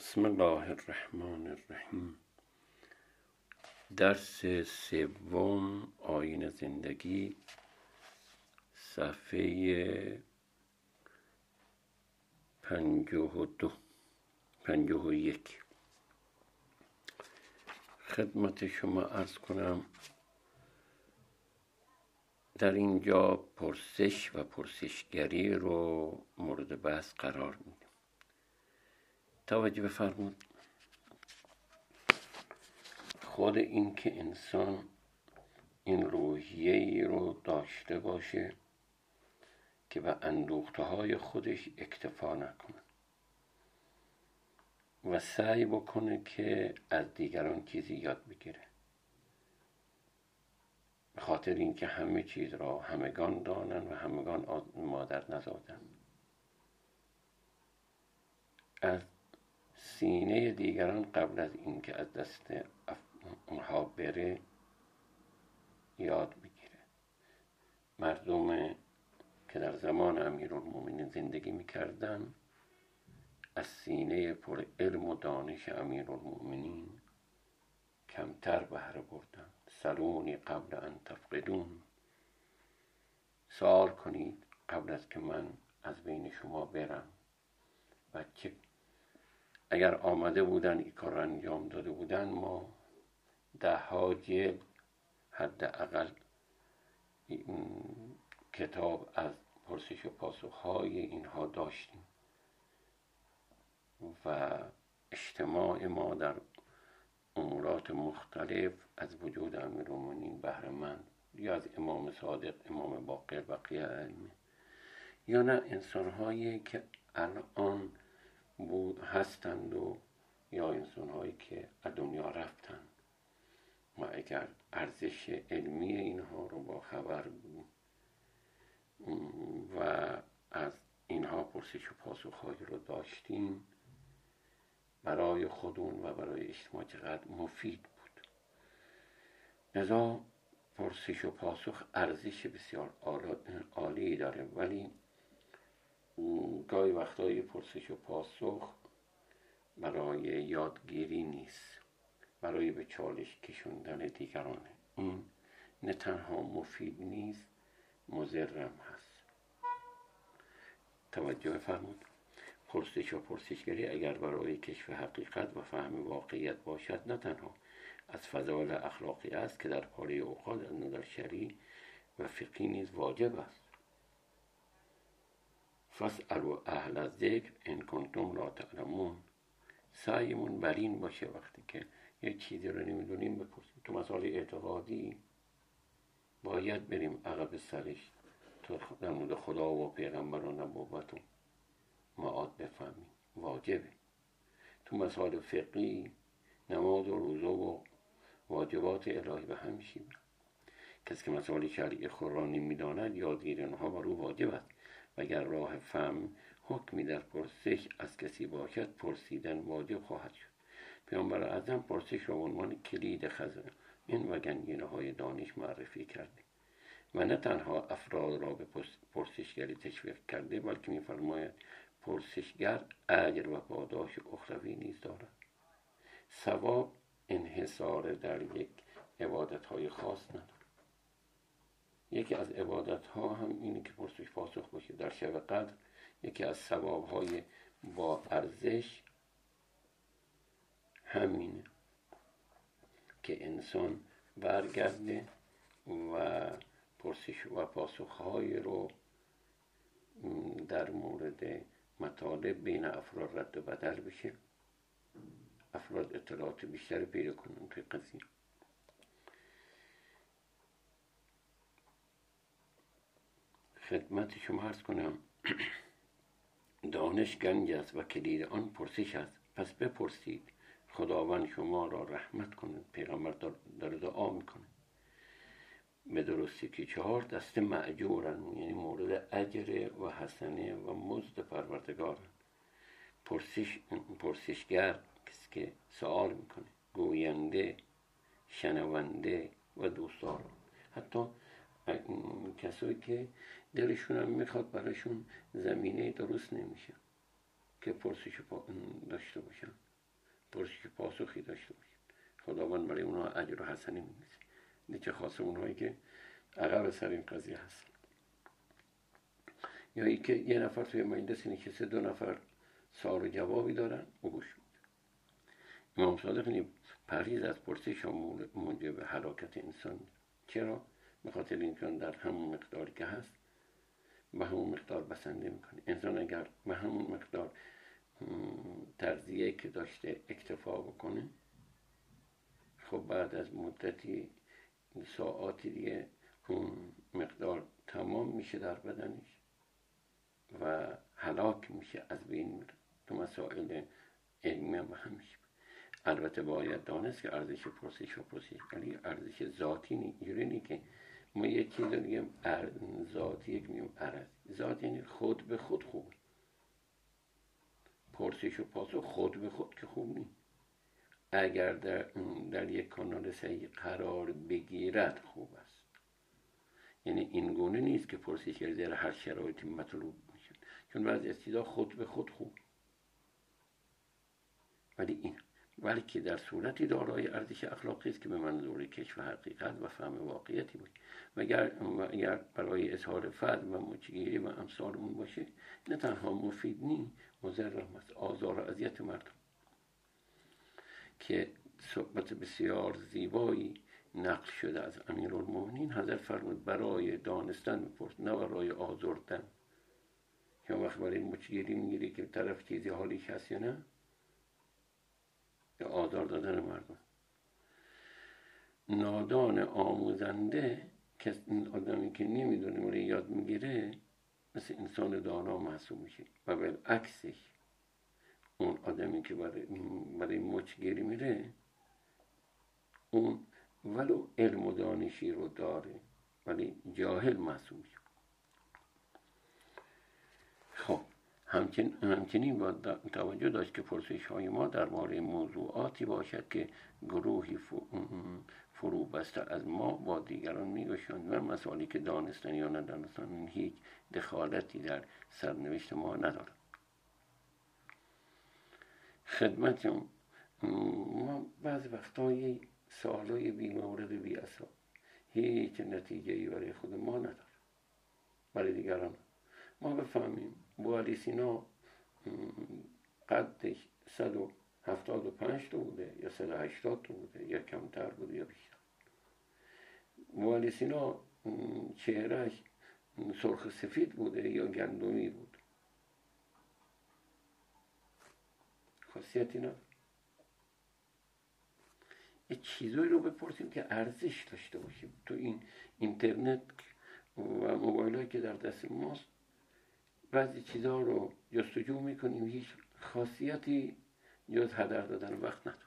بسم الله الرحمن الرحیم درس سوم آین زندگی. صفحه پنجاه و دو پنجاه و یک. خدمت شما ارز کنم. در اینجا پرسش و پرسشگری رو مورد بحث قرار میدیم. توجه بفرمود. خود اینکه انسان این روحیه ای رو داشته باشه که به اندوخته های خودش اکتفا نکنه و سعی بکنه که از دیگران چیزی یاد بگیره. به خاطر اینکه همه چیز را همگان دانن و همگان مادر نزادن از سینه دیگران قبل از اینکه از دست اونها بره یاد بگیره. مردم که در زمان امیرالمومنین زندگی می‌کردن از سینه پر علم و دانش امیرالمومنین کمتر بهره بردن. سلونی قبل ان تفقدون. سوال کنید قبل از که من از بین شما برم و چه اگر آمده بودن این کار انجام داده بودن ما ده ها جلد حداقل کتاب از پرسش و پاسخ های اینها داشتیم و اجتماع ما در امورات مختلف از وجود امیرالمومنین بهره مند یا از امام صادق امام باقر بقیه علمه یا نه انسان هایی که الان بود هستند و یا انسان هایی که از دنیا رفتند ما اگر ارزش علمی اینها رو با خبر بود و از اینها پرسش و پاسخهایی رو داشتیم برای خودون و برای اجتماع چقدر مفید بود. لذا پرسش و پاسخ ارزش بسیار عالی داره. ولی گاهی وقتای پرسش و پاسخ برای یادگیری نیست. برای به چالش کشوندن دیگرانه. این نه تنها مفید نیست مزرم هست. توجه فرمود پرسش و پرسشگری اگر برای کشف حقیقت و فهم واقعیت باشد نه تنها از فضایل اخلاقی است که در پاره اوقات از نظر شرعی و فقهی نیز واجب است. فاسالوا اهل ذکر ان کنتم لا تعلمون. سعیمون بر این باشه وقتی که یک چیزی رو نمی‌دونیم بپرسیم. تو مسائل اعتقادی باید بریم عقب سرش تو در مورد خدا و پیغمبر و نبوت و معاد بفهمیم. واجبه. تو مسائل فقهی نماز و روزه و واجبات الهی به هم میشیم کسی که مسائل شرعی خود را نمی‌داند یادگیری آنها واجب است. اگر راه فهم حکمی در پرسش از کسی باشد پرسیدن واجب خواهد شد. پیامبر اعظم پرسش را عنوان کلید خزانه این و گنگینه های دانش معرفی کرده و نه تنها افراد را به پرسشگری تشویق کرده بلکه میفرماید پرسشگر اجر و پاداش اخروی نیز دارد. ثواب انحصار در یک عبادت های خاص ندارد. یکی از عبادت ها هم اینه که پرسش پاسخ باشه در شب قدر یکی از ثواب های با ارزش همینه که انسان برگرده و پرسش و پاسخ های رو در مورد مطالب بین افراد رد و بدل بشه. افراد اطلاعات بیشتر پیدا کنن توی قضیه. خدمت شما عرض کنم. دانش گنج است و کلید آن پرسش است. پس بپرسید. خداوند شما را رحمت کند. پیغمبر داره دعا می‌کنه به درستی که چهار دست معجورن یعنی مورد اجر و حسنه و مزد پروردگارن پرسش پرسشگر کسی که سوال می‌کنه گوینده شنونده و دوستدار. حتی کسایی که دلشون هم می‌خواد براشون زمینه درست نمیشه که پرسش داشته باشن. پرسش پاسخی داشته باشید خداوند برای اونها اجر و حسنی می‌نویسه. اینه چه خاص اونهایی که عقب سر این قضیه هست یا ای که یه نفر توی مجلس نشسته دو نفر سوال و جوابی دارن او گوش امام صادق پریز از پرسش موجب حلاکت انسان. چرا؟ به خاطر اینکه در همون مقداری که هست به همون مقدار بسنده می‌کنه انسان اگر به همون مقدار ترزیه که داشته اکتفا بکنه خب بعد از مدتی ساعاتی دیگه اون مقدار تمام میشه در بدنش و هلاک میشه از بین میره. تو مسائل علمی هم همیشه. البته باید دانست که ارزش پرسش و پرسش ولی ارزش ذاتی اینجوری که ما یک چیز دیگه ذاتی یک میم عرض ذات یعنی خود به خود خوب. پرسش و پاسخ خود به خود که خوب نیست. اگر در, در یک کانال صحیح قرار بگیرد خوب است. یعنی این گونه نیست که پرسش در هر شرایطی مطلوب میشه. چون بعضی از خود به خود خوب. ولی این بلکه در صورتی دارای ارزش اخلاقی است که به منظور کشف حقیقت و فهم واقعیتی بود. و اگر, برای اظهار فضل و مچگیری و امثال اون باشه؟ نه تنها مفید نی مضر هم است. آزار و اذیت مردم. که صحبت بسیار زیبایی نقل شده از امیر المومنین حضرت فرمود برای دانستن بپرس نه برای آزردن. یا وقت برای مچگیری می‌گیری که طرف چیزی حالی هست یا نه؟ یا آزار دادن مردم. نادان آموزنده که آدمی که نمی‌دونه ولی یاد می‌گیره مثل انسان دانا محسوب میشه و بالعکسش اون آدمی که برای, برای مچگیری میره اون ولو علم و دانشی رو داره ولی جاهل محسوب میشه خب همچنین, همچنین با توجه داشت که پرسش های ما در مورد موضوعاتی باشد که گروهی فرو بسته از ما با دیگران میگوشند و مسائلی که دانستن یا ندانستن هیچ دخالتی در سرنوشت ما ندارد. خدمت ما بعض وقتایی سوالای بی مورد بی اصلا هیچ نتیجه ای برای خود ما نداره برای دیگران. ما بفهمیم بوالی سینا قدش 175 تا بوده یا 180 تا بوده یا کمتر بوده یا بیشتر. بوالی سینا چهرش سرخ سفید بوده یا گندمی بود؟ خاصیتی نه یه چیزایی رو بپرسیم که ارزش داشته باشیم. تو این اینترنت و موبایل که در دست ماست بعضی چیزها رو جستجو می‌کنیم هیچ خاصیتی جز هدر دادن وقت نداره.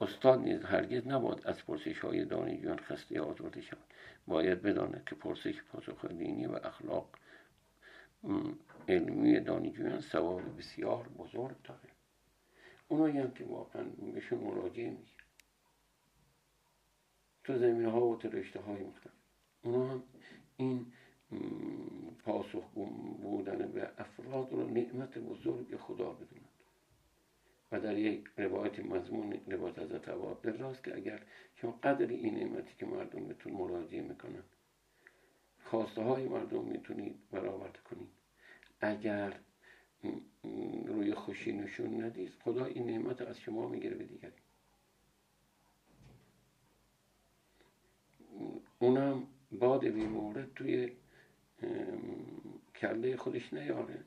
استاد نیز هرگز نباید از پرسش های دانشجویان خسته آزرده شود. باید بداند که پرسش پاسخ دینی و اخلاق علمی دانشجویان ثواب بسیار بزرگ داره اونایی هم که واقعا بهشون مراجعه میشه تو زمینه ها و رشته های مختلف. اونا هم این پاسخ بودن به افراد رو نعمت بزرگ خدا بدونند و در یک روایت مضمون روایت از عباد راست که اگر شما قدر این نعمتی که مردم بهتون مراجعه می‌کنن خواسته های مردم می‌تونید برآورده کنید. اگر روی خوشی نشون ندید خدا این نعمت از شما می‌گیره به دیگری. اونم باد بیمورد توی کله خودش نیاره.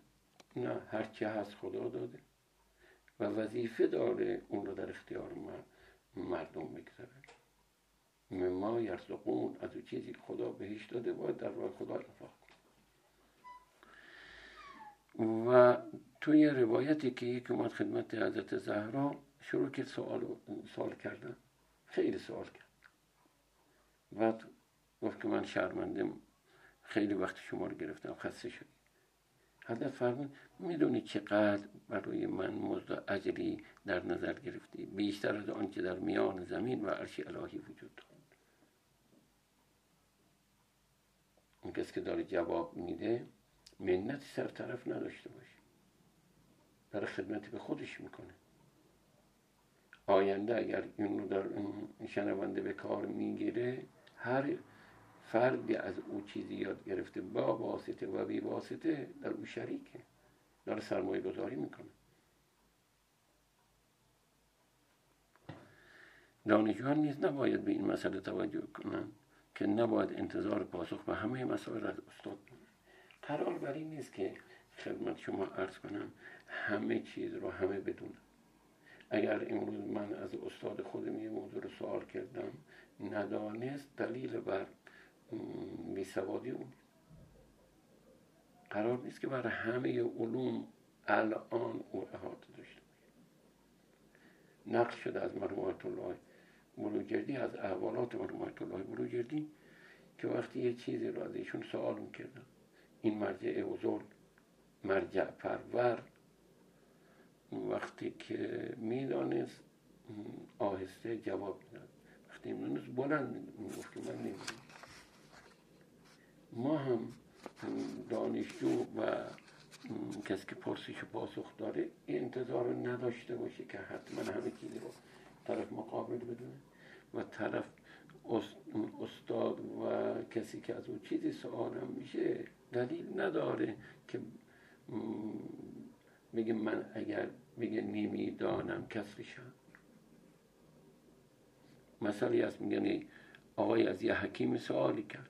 نه هرچی هست خدا داده. و وظیفه داره اون رو در اختیار مردم بگذاره. مما یرزقون از او چیزی که خدا بهش داده باید در راه خدا انفاق و توی روایتی که یک اومد خدمت حضرت زهرا شروع که سوال, سوال کردن. خیلی سوال کرد. بعد گفت که من شرمنده خیلی وقت شما رو گرفتم خسته شد حضرت فرمود می‌دونی چقدر برای من مزد اجری در نظر گرفتی؟ بیشتر از آنچه در میان زمین و عرش الهی وجود دارد. اون کسی که داره جواب میده منت سر طرف نداشته باشه. برای خدمتی به خودش می‌کنه. آینده اگر این رو در شنونده به کار می‌گیره هر فردی از او چیزی یاد گرفته با واسطه و بی واسطه در او شریکه. داره سرمایه گذاری می‌کنه. دانشجویان نیز نباید به این مسئله توجه کنند که نباید انتظار پاسخ به همه مسائل از استاد قرار بر این نیست که خدمت شما عرض کنم همه چیز رو همه بدونم اگر امروز من از استاد خودم یه موضوع رو سوال کردم ندانست دلیل بر بیسوادی اون. قرار نیست که برای همه علوم الان او احاطه داشته نقل شده از مرحومت الله بروجردی از احوالات مرحومت الله بروجردی که وقتی یه چیزی رو از ایشون سوال می‌کردم این مرجع بزرگ مرجع پرور وقتی که می‌دانست آهسته جواب می‌داد. وقتی می‌دانست بلند می‌گفت که من نمی‌دونم. ما هم دانشجو و کسی که پرسش پاسخ داره انتظار نداشته باشه که حتما همه چیزی رو طرف مقابل بدونه و طرف استاد و کسی که از اون چیزی سوالم میشه دلیل نداره که میگه من اگر میگه نمی‌دانم کسرشم مثالی هست میگن آقای از یه حکیم سوالی کرد.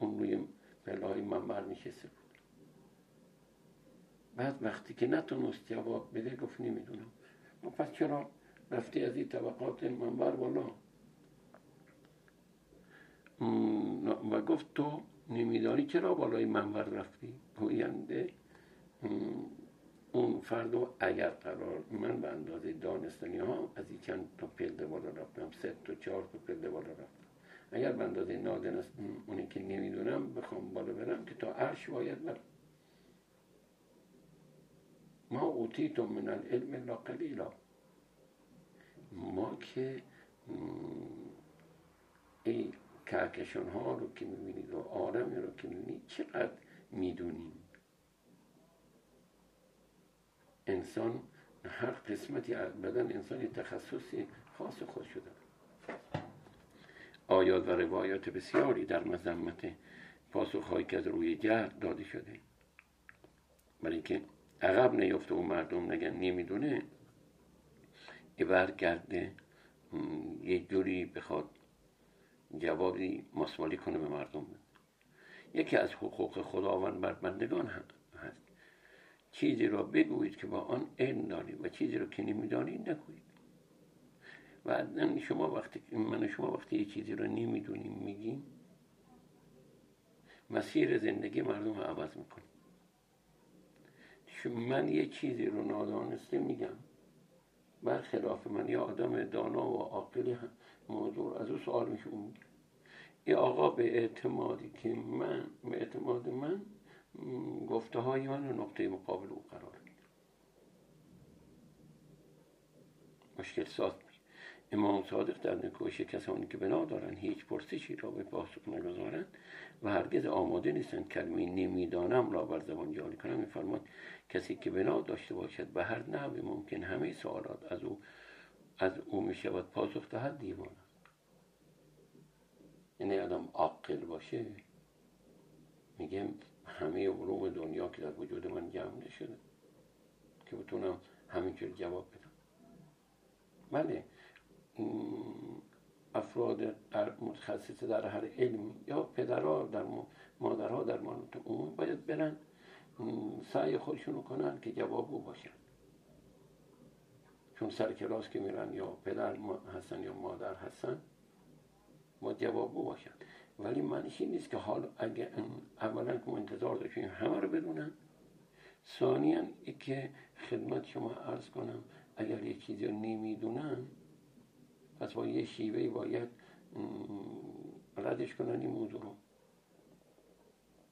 اون روی پلای منبر نشسته بود. بعد وقتی که نتونست جواب بده گفت نمی‌دونم. پس چرا رفتی از این طبقات منبر بالا؟ و گفت تو نمیدانی چرا بالای منبر رفتی؟ گوینده اون فرد اگر قرار من به اندازه دانستنی ها از این چند تا پلده بالا رفتم سه تا چهار تا پلده بالا رفتم. اگر به اندازه نادنست اونی که نمی‌دونم بخوام بالا برم که تا عرش باید برم. ما اوتیتم من العلم لا قلیلا. ما که این کهکشان ها رو که می‌بینید و آدمی رو که می‌بینید چقدر می‌دونیم؟ انسان هر قسمتی از بدن انسان تخصصی خاص خود شده. آیات و روایات بسیاری در مذمت پاسخهایی که از روی جهل داده شده. برای اینکه عقب نیفته و مردم نگن نمی‌دونه ای برگرده یه جوری بخواد جوابی مسوالی کنه به مردم. یکی از حقوق خداوند بر بندگان هست. چیزی را بگویید که با آن علم دارید و چیزی را که نمی‌دانید نگویید. و شما وقتی من شما وقتی یه چیزی رو نمی‌دونیم میگیم مسیر زندگی مردم رو عوض می‌کنیم. من یه چیزی رو نادانسته میگم. برخلاف من یه آدم دانا و عاقلی موضوع از او سوال میشه این آقا به اعتمادی که من به اعتماد من گفته های من رو نقطه مقابل او قرار میده. مشکل ساز امام صادق در نکوش کسانی که بنا دارن هیچ پرسشی را به پاسخ نگذارند و هرگز آماده نیستند کلمه نمی‌دانم را بر زبان جاری کنم میفرماد کسی که بنا داشته باشد به هر نحوی ممکن همه سوالات از او از او می شود پاسخ دهد دیوان یعنی آدم عاقل باشه؟ میگم همه علوم دنیا که در وجود من جمع نشده که بتونم همینجور جواب بدم. بله. افراد متخصص در هر علمی یا پدرها در مادرها در مانوت عموم باید برن سعی خودشونو کنن که جواب او باشن. چون سر کلاس که میرن یا پدر هستن یا مادر هستن ما جواب او باشن. ولی معنیش این نیست که حال اگه اولا که انتظار داشتیم همه رو بدونن ثانیا که خدمت شما عرض کنم اگر یه چیزی رو نمی‌دونن پس با یه شیوهی باید ردش کنن این موضوع رو.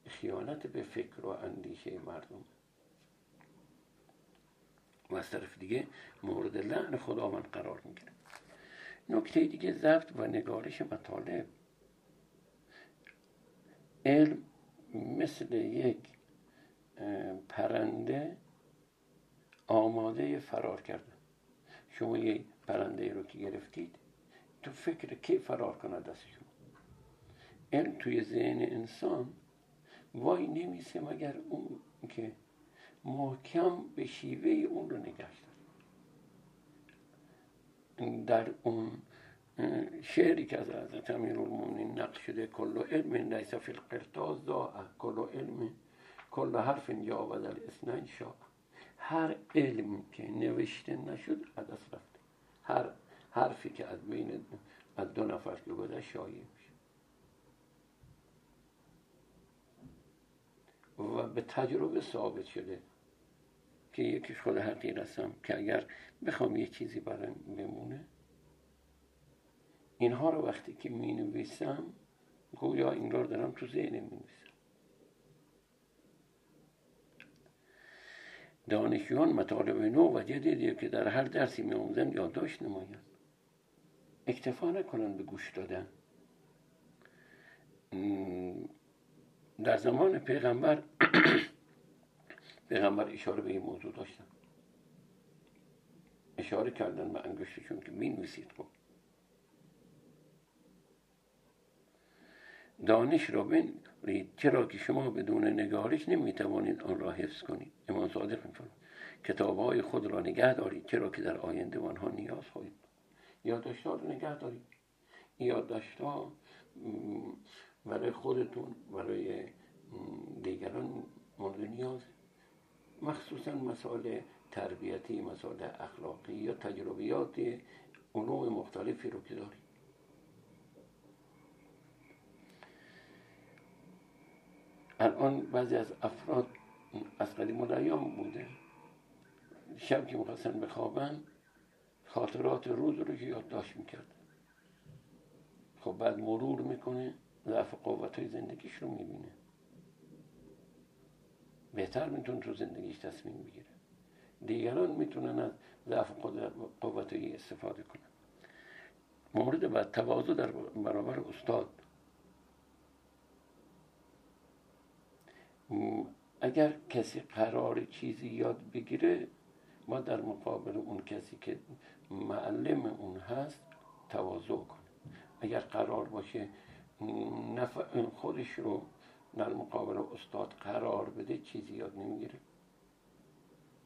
خیانت به فکر و اندیشه مردم. و از طرف دیگه مورد لعن خداوند قرار می‌گیره. نکته دیگه ضبط و نگارش مطالب. علم مثل یک پرنده آماده فرار کرده. شما یه پرنده رو که گرفتید تو فکر کی فرار کنه دست شما علم توی ذهن انسان وای نمیسه مگر اون که محکم به شیوه اون رو نگشت در اون شعری که از حضرت امیر المومنین نقل شده کل علم لیس فی القرطاس ضاع کل علم کل حرف یا در اسنین شاء هر علم که نوشته نشد از دست رفته. هر حرفی که از بین از دو نفر که گذشت شایع میشه. و به تجربه ثابت شده که یکیش خود حقیر هستم که اگر بخوام یه چیزی برام بمونه اینها رو وقتی که می نویسم گویا این رو دارم تو ذهن می نویسم دانشجویان مطالب نو و جدیدی که در هر درسی می آموزن یادداشت نمایند. اکتفا نکنن به گوش دادن. در زمان پیغمبر پیغمبر اشاره به این موضوع داشتن. اشاره کردن به انگشتشون که می نویسید خب. دانش را بنرید چرا که شما بدون نگارش نمی‌توانید آن را حفظ کنید. امام صادق میفرماید کتاب های خود را نگه دارید چرا که در آینده آنها نیاز خواهید یادداشت ها رو نگه دارید. یادداشت ها برای خودتون برای دیگران مورد نیاز. مخصوصا مسائل تربیتی مسائل اخلاقی یا تجربیات علوم مختلفی رو که دارید. الان بعضی از افراد از قدیم الایام بوده. شب که می‌خواستن بخوابن خاطرات روز رو یادداشت می‌کرد. خب بعد مرور می‌کنه ضعف قوت های زندگیش رو می‌بینه. بهتر می‌تونه تو زندگیش تصمیم بگیره. دیگران می‌تونن از ضعف قوت استفاده کنن. مورد بعد تواضع در برابر استاد. اگر کسی قرار چیزی یاد بگیره ما در مقابل اون کسی که معلم اون هست تواضع کنه اگر قرار باشه خودش رو در مقابل استاد قرار بده چیزی یاد نمی‌گیره.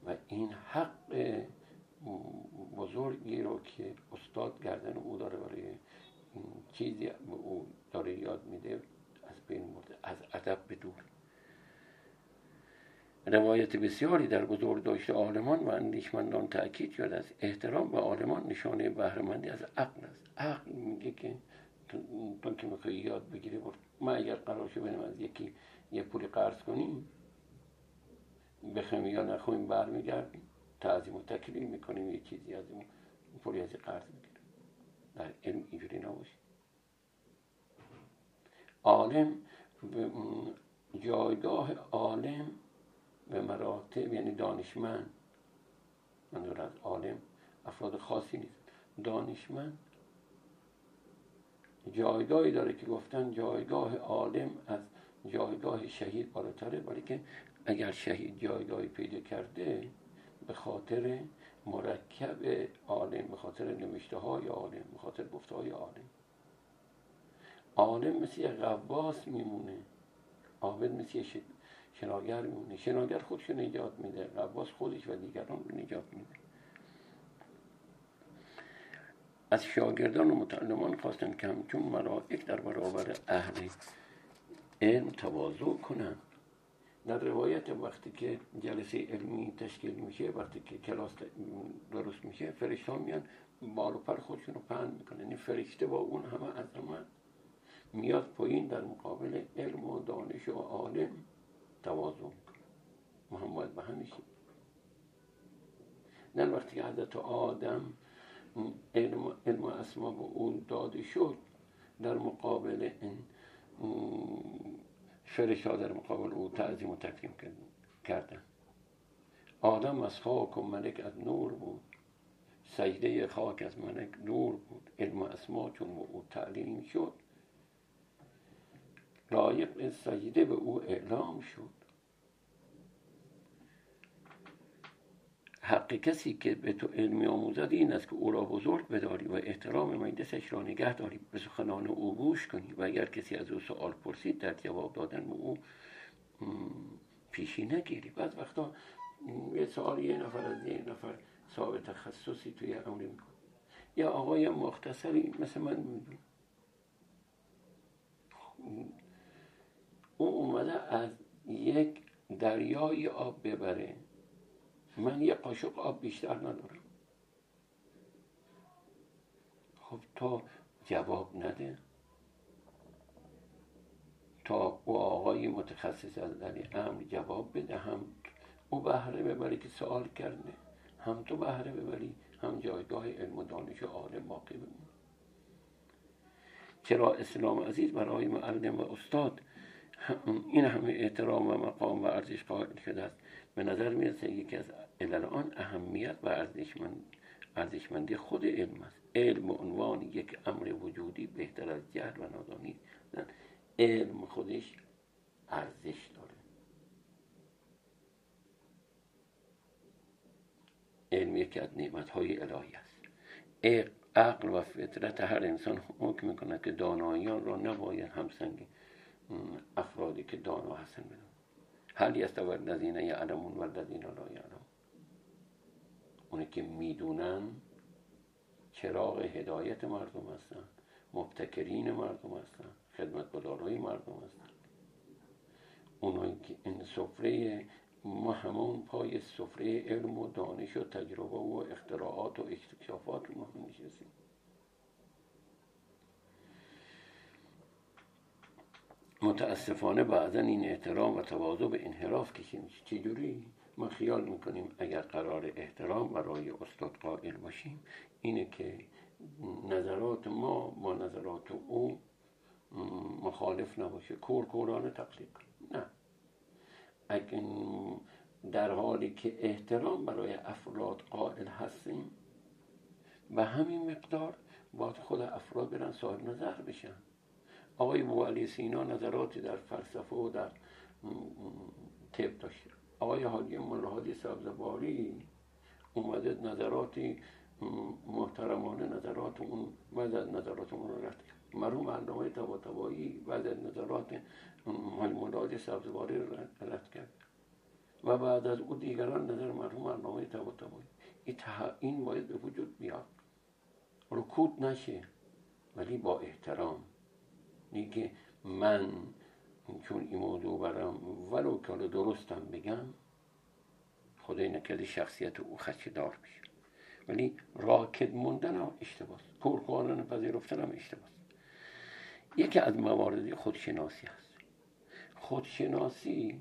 و این حق بزرگی رو که استاد گردن او داره برای چیزی او داره یاد میده از بین مرده از ادب به روایت بسیاری در بزرگ داشته عالمان و اندیشمندان تاکید شده است. احترام به عالمان نشانه بهرهمندی از عقل است. عقل میگه که تو که می‌خوای یاد بگیری ما اگر قرار شد از یکی یه پولی قرض کنیم بخوایم یا نخواهیم برمیگردیم تعظیم و تکریم می‌کنیم یه چیزی از اون پولی از قرض می‌گیریم. در علم اینجوری نباشه. عالم جایگاه عالم به مراتب یعنی دانشمند. منظور از عالم افراد خاصی نیست. دانشمند. جایگاهی داره که گفتن جایگاه عالم از جایگاه شهید بالاتره ولی که اگر شهید جایگاهی پیدا کرده به خاطر مرکب عالم به خاطر نوشته های عالم به خاطر گفته های عالم. عالم مثل یه غواص میمونه. عابد مثل شناگر میمونه شناگر خودش رو نجات میده غواص خودش و دیگران رو نجات میده. از شاگردان و متعلمان خواستن که همچون ملائک در برابر اهل علم تواضع کنند در روایت وقتی که جلسه علمی تشکیل میشه وقتی که کلاس درست میشه فرشتان میان پر خودشون رو پهن می‌کنن. یعنی فرشته با اون همه عظمت میاد پایین در مقابل علم و دانش و عالم. تواضع. می‌کنه محمد به همیشه در وقتی که حضرت آدم علم, علم اسما به اون داده شد در مقابل این فرشا در مقابل او تعظیم و تکریم کردن. آدم از خاک و ملک از نور بود. سجده خاک از ملک نور بود. علم اسما چون به او تعلیم شد لایق سجده به او اعلام شد. حق کسی که به تو علمی آموزد این است که او را بزرگ بداری و احترام مجلسش را نگه داری. به سخنان او گوش کنی و اگر کسی از او سوال پرسید در جواب دادن به او پیشی نگیری. بعض وقتا یه سوال یه نفر از یه نفر صاحب تخصصی توی امری می‌کنه. یا آقای مختصری مثل من او اومده از یک دریای آب ببره. من یه قاشق آب بیشتر ندارم. خب تا جواب نده. تا او آقای متخصص از در امر جواب بده هم او بهره ببری که سوال کرده. هم تو بهره ببری هم جایگاه علم و دانش عالم باقی بمونه چرا اسلام عزیز برای معلم و استاد این همه احترام و مقام و ارزش قائل شده است به نظر می‌رسه یکی از علل آن اهمیت و ارزشمند ارزشمندی خود علم است. علم و عنوان یک امر وجودی بهتر از جهل و نادانی علم خودش ارزش داره. علم یکی از نعمت های الهی است. عقل و فطرت هر انسان حکم می‌کنه که دانایان را نباید همسنگ افرادی که دانا هستن بدون هل یستوی الذین یعلمون و الذین لا یعلمون اونی که می‌دونن چراغ هدایت مردم هستن مبتکرین مردم هستن خدمتگزارهای مردم هستن. اونایی که این سفره ما همون پای سفره علم و دانش و تجربه و اختراعات و اکتشافات هم نشستیم متاسفانه بعضا این احترام و تواضع به انحراف کشیم. چجوری؟ ما خیال می‌کنیم اگر قرار احترام برای استاد قائل باشیم اینه که نظرات ما با نظرات او مخالف نباشه. کور کورانه تقلید کنیم. نه. اگر در حالی که احترام برای افراد قائل هستیم به همین مقدار باید خود افراد برن صاحب نظر بشن. آقای بوالی سینا نظراتی در فلسفه و در طب داشته آقای حاجی ملحادی سبزباری اومده نظراتی محترمانه نظرات اون بعد از نظرات اون رو رد کرد. مرحوم علامه طباطبایی بعد از نظرات ملحادی سبزباری رو رد کرد. و بعد از او دیگران نظر مرحوم علامه طباطبایی. این باید به وجود بیاد. رکود نشه ولی با احترام. که من چون این موضوع برم ولو که درستم بگم خدای نکرده شخصیت او دار میشه. ولی راکد موندن هم اشتباس پرکارن پذیرفتن هم اشتباس یکی از موارد خودشناسی هست. خودشناسی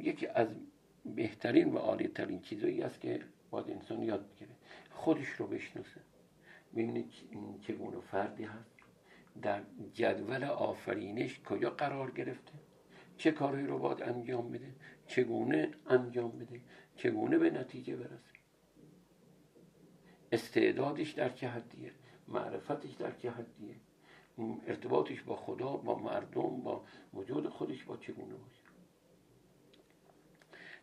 یکی از بهترین و عالی ترین چیزایی است که باید انسان یاد بگیره. خودش رو بشناسه. ببینه چگونه فردی هست. در جدول آفرینش کجا قرار گرفته؟ چه کاری رو باید انجام بده؟ چگونه انجام بده؟ چگونه به نتیجه برسه؟ استعدادش در چه حدیه؟ معرفتش در چه حدیه؟ ارتباطش با خدا با مردم با وجود خودش با چگونه باشه؟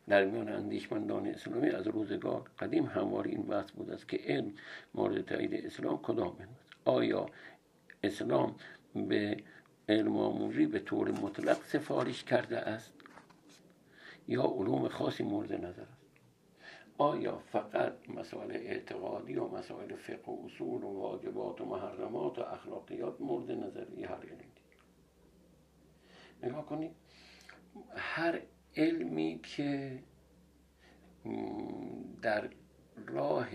در میان اندیشمندان اسلامی از روزگار قدیم همواره این بحث بود است که علم مورد تایید اسلام کدام علم آیا اسلام به علم آموزی به طور مطلق سفارش کرده است. یا علوم خاصی مورد نظر است. آیا فقط مسائل اعتقادی و مسائل فقه و اصول و واجبات و محرمات و اخلاقیات مورد نظری هر علمی نگاه کنید هر علمی که در راه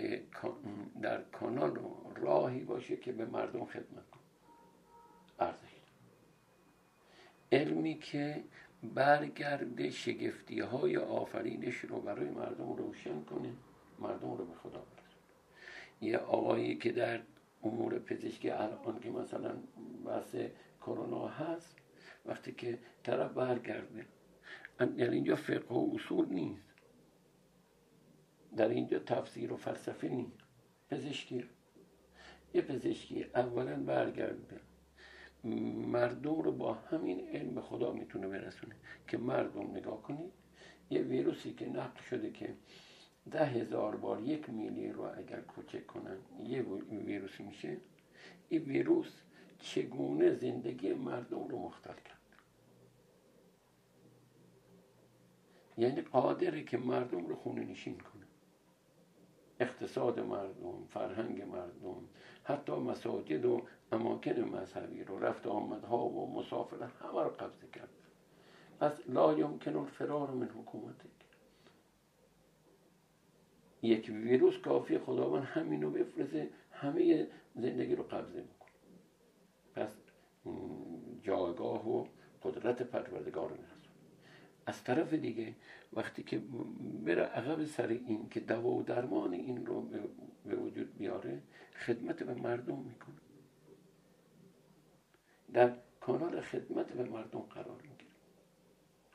در کانال راهی باشه که به مردم خدمت علمی که برگرده شگفتی های آفرینش رو برای مردم روشن کنه مردم رو به خدا برسونه. یه آقایی که در امور پزشکی الان که مثلا بحث کرونا هست وقتی که طرف برگرده یعنی اینجا فقه و اصول نیست. در اینجا تفسیر و فلسفه نیست. پزشکی یه پزشکی اولا برگرده. مردم رو با همین علم خدا می‌تونه برسونه که مردم نگاه کنید. یه ویروسی که نقل شده که ده هزار بار یک میلی رو اگر کوچک کنن یه ویروس میشه. این ویروس چگونه زندگی مردم رو مختل کرد؟ یعنی قادره که مردم رو خونه نشین کنه. اقتصاد مردم فرهنگ مردم حتی مساجد و اماکن مذهبی رو رفت آمدها و مسافر همه رو قبضه کرد. پس لا یمکن الفرار من حکومتی یک ویروس کافی خداوند همین رو بفرسه همه زندگی رو قبضه می‌کنه پس جایگاه و قدرت پروردگار می‌رسه از طرف دیگه وقتی که بره عقب سر این که دوا و درمان این رو به وجود بیاره خدمت به مردم می‌کنه. در کانال خدمت به مردم قرار می‌گیره.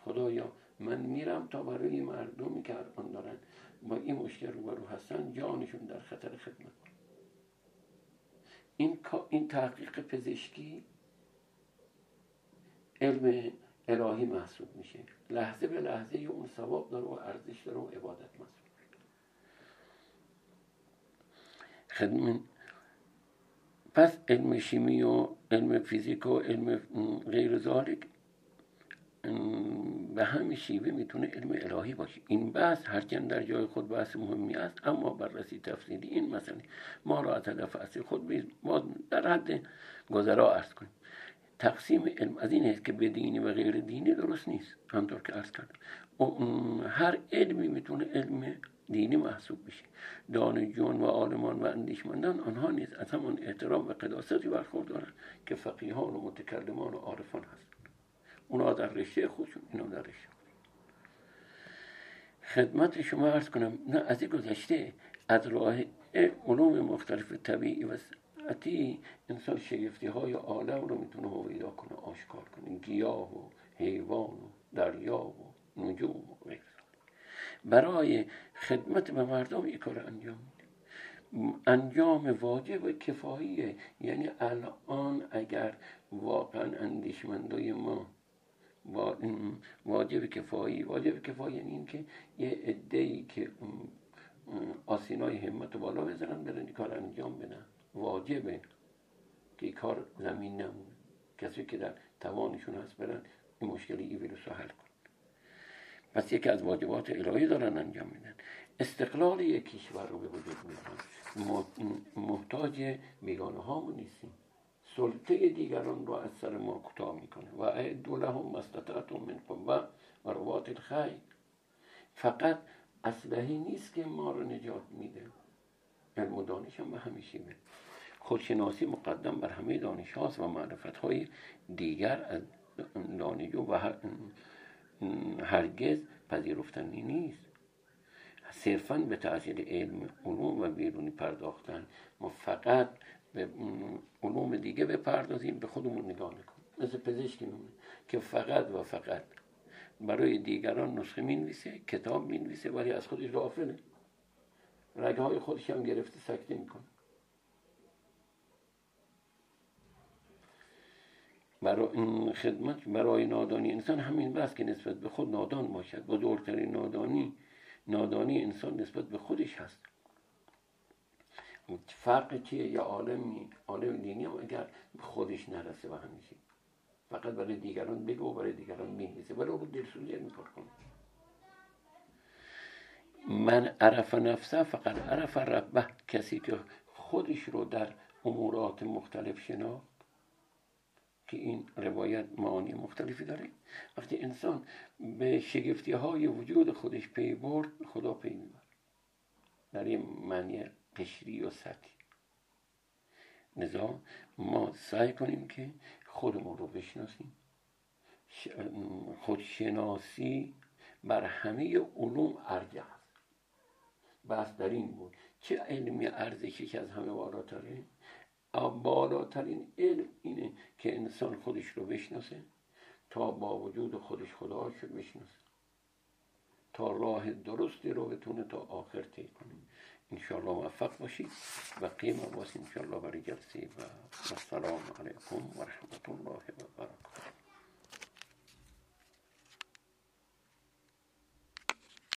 خدایا من میرم تا برای مردمی که آن دارن با این مشکل رو هستن جانشون در خطر خدمت این این تحقیق پزشکی علم الهی محسوب میشه. لحظه به لحظه اون ثواب داره و ارزش داره و عبادت محسوب. خدمت. پس علم شیمی و علم فیزیک و علم غیر ذالک به همین شیوه می‌تونه علم الهی باشه. این بحث هرچند در جای خود بحث مهمی است اما بررسی تفصیلی این مثلا ما را از خود ما در حد گذرا ارز کنیم. تقسیم علم از این که به دینی و غیر دینی درست نیست. همطور که ارز کردم. هر علمی می‌تونه علم دینی محسوب بشه. دانشجویان و عالمان و اندیشمندان آنها نیز از همان احترام و قداستی برخوردارند که فقیهان و متکلمان و عارفان هستند. اونا در رشته خودشون اینا در رشته. خدمت شما ارز کنم نه از گذشته از راه علوم مختلف طبیعی و سنتی انسان شگفتی های عالم رو می‌تونه هویدا کنه آشکار کنه. گیاه و حیوان و دریا و نجوم و غیر برای خدمت به مردم این کار انجام میده انجام واجب و کفاییه. یعنی الان اگر واقعا اندیشمندای ما واجب کفایی واجب کفایی یعنی این که یه عده که آسینای همت بالا بزنن برن کار انجام بدن. واجبه که کار زمین نمونه. کسی که در توانشون هست برن این مشکلی ای ویروس رو حل کن پس یکی از واجبات الهی دارن انجام میدن. استقلال یک کشور رو به وجود میدن محتاج بیگانه ها نیستیم. سلطه دیگران رو از سر ما کوتاه می‌کنه. و اعدو لهم مستطعتم من قوه و روات الخیر. فقط اسلحه نیست که ما رو نجات میده. علم و دانش هم همیشه خودشناسی مقدم بر همه دانش هاست و معرفت های دیگر از دانشجو و هرگز پذیرفتنی نیست. صرفا به تحصیل علم علوم و بیرونی پرداختن. ما فقط به علوم دیگه بپردازیم به خودمون نگاه نکنیم. مثل پزشکی میمونه که فقط و فقط برای دیگران نسخه می‌نویسه کتاب می‌نویسه ولی از خودش غافله رگه های خودش هم گرفته سکته می‌کنه. برای خدمت برای نادانی انسان همین بس که نسبت به خود نادان باشد. بزرگترین نادانی نادانی انسان نسبت به خودش هست. فرق چیه؟ یا عالمی عالم دینی هم اگر به خودش نرسه و همیشه. فقط برای دیگران بگو برای دیگران میمیزه برای رو دلسوزی میکار کنه. من عرف نفسه فقط عرف ربه. کسی که خودش رو در امورات مختلف شناخت که این روایت معانی مختلفی داره. وقتی انسان به شگفتی های وجود خودش پی برد خدا پی می‌برد. در این معنی قشری و سطحی. لذا ما سعی کنیم که خودمون رو بشناسیم. خودشناسی بر همه علوم ارجح است. بس در این بود چه علمی ارزشی که از همه بالاتره؟ بالاترین علم اینه که انسان خودش رو بشناسه تا با وجود خودش خدا رو بشناسه. تا راه درستی رو بتونه تا آخر طی کنه. انشاءالله موفق باشید و قیمه باز انشاءالله برای جلسه و السلام علیکم و رحمت الله و برکاته.